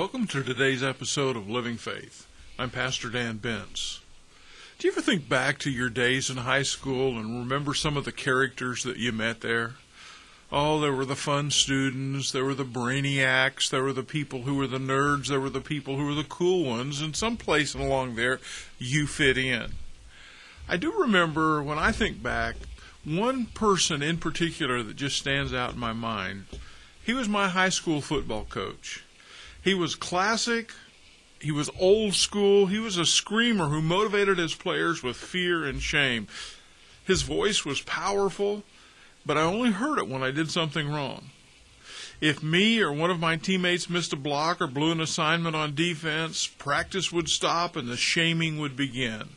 Welcome to today's episode of Living Faith. I'm Pastor Dan Bentz. Do you ever think back to your days in high school and remember some of the characters that you met there? Oh, there were the fun students, there were the brainiacs, there were the people who were the nerds, there were the people who were the cool ones, and someplace along there you fit in. I do remember when I think back, one person in particular that just stands out in my mind. He was my high school football coach. He was classic. He was old school. He was a screamer who motivated his players with fear and shame. His voice was powerful, but I only heard it when I did something wrong. If me or one of my teammates missed a block or blew an assignment on defense, practice would stop and the shaming would begin.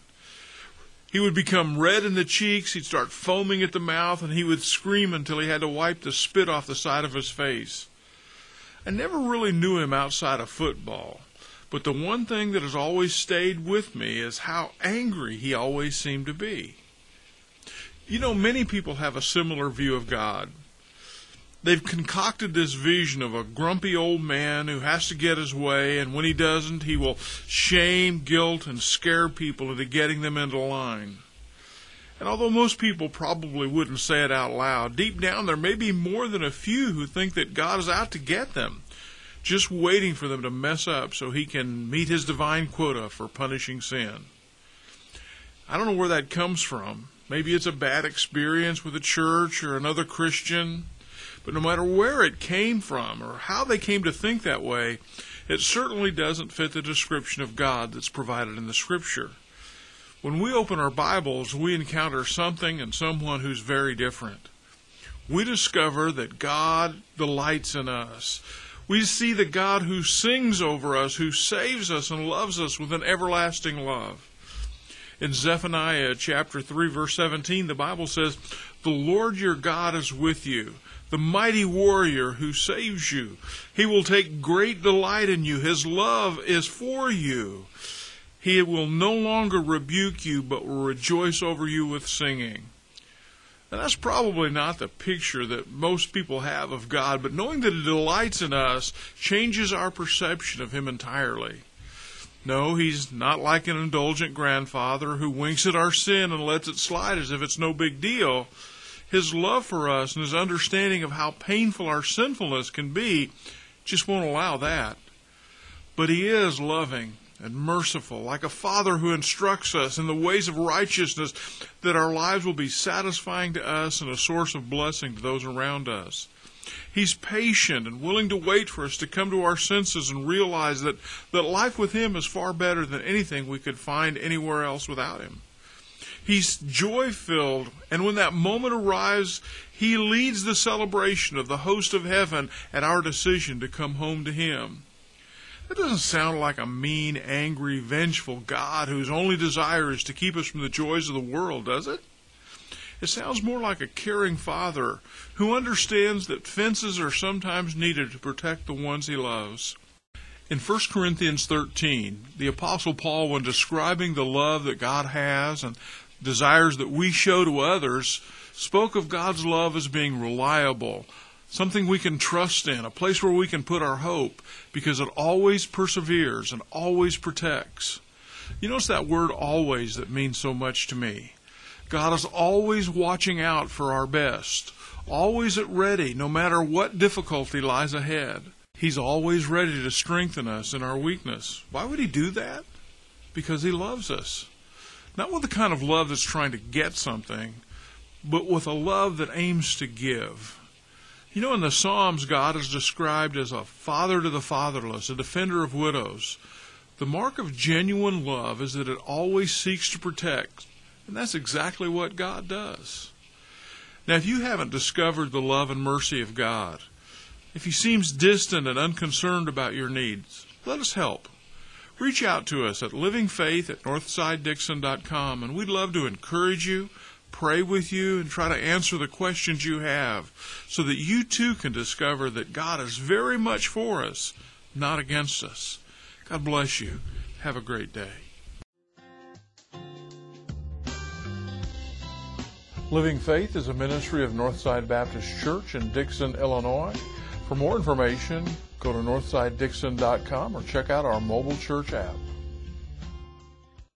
He would become red in the cheeks, he'd start foaming at the mouth, and he would scream until he had to wipe the spit off the side of his face. I never really knew him outside of football, but the one thing that has always stayed with me is how angry he always seemed to be. You know, many people have a similar view of God. They've concocted this vision of a grumpy old man who has to get his way, and when he doesn't, he will shame, guilt, and scare people into getting them into line. And although most people probably wouldn't say it out loud, deep down there may be more than a few who think that God is out to get them, just waiting for them to mess up so he can meet his divine quota for punishing sin. I don't know where that comes from. Maybe it's a bad experience with a church or another Christian. But no matter where it came from or how they came to think that way, it certainly doesn't fit the description of God that's provided in the Scripture. When we open our Bibles, we encounter something and someone who's very different. We discover that God delights in us. We see the God who sings over us, who saves us and loves us with an everlasting love. In Zephaniah chapter 3 verse 17, the Bible says, "The Lord your God is with you, the mighty warrior who saves you. He will take great delight in you. His love is for you. He will no longer rebuke you, but will rejoice over you with singing. And that's probably not the picture that most people have of God, but knowing that He delights in us changes our perception of Him entirely. No, He's not like an indulgent grandfather who winks at our sin and lets it slide as if it's no big deal. His love for us and his understanding of how painful our sinfulness can be just won't allow that. But he is loving and merciful, like a father who instructs us in the ways of righteousness that our lives will be satisfying to us and a source of blessing to those around us. He's patient and willing to wait for us to come to our senses and realize that, that life with Him is far better than anything we could find anywhere else without Him. He's joy filled, and when that moment arrives, He leads the celebration of the host of heaven at our decision to come home to Him. That doesn't sound like a mean, angry, vengeful God whose only desire is to keep us from the joys of the world, does it? It sounds more like a caring father who understands that fences are sometimes needed to protect the ones he loves. In 1 Corinthians 13, the Apostle Paul, when describing the love that God has and desires that we show to others, spoke of God's love as being reliable, something we can trust in, a place where we can put our hope, because it always perseveres and always protects. You notice that word always that means so much to me. God is always watching out for our best, always at ready, no matter what difficulty lies ahead. He's always ready to strengthen us in our weakness. Why would He do that? Because He loves us. Not with the kind of love that's trying to get something, but with a love that aims to give. You know, in the Psalms, God is described as a father to the fatherless, a defender of widows. The mark of genuine love is that it always seeks to protect, and that's exactly what God does. Now, if you haven't discovered the love and mercy of God, if He seems distant and unconcerned about your needs, let us help reach out to us at livingfaith at northsidedixon.com, and we'd love to encourage you, pray with you, and try to answer the questions you have so that you too can discover that God is very much for us, not against us. God bless you. Have a great day. Living Faith is a ministry of Northside Baptist Church in Dixon, Illinois. For more information, go to northsidedixon.com or check out our mobile church app.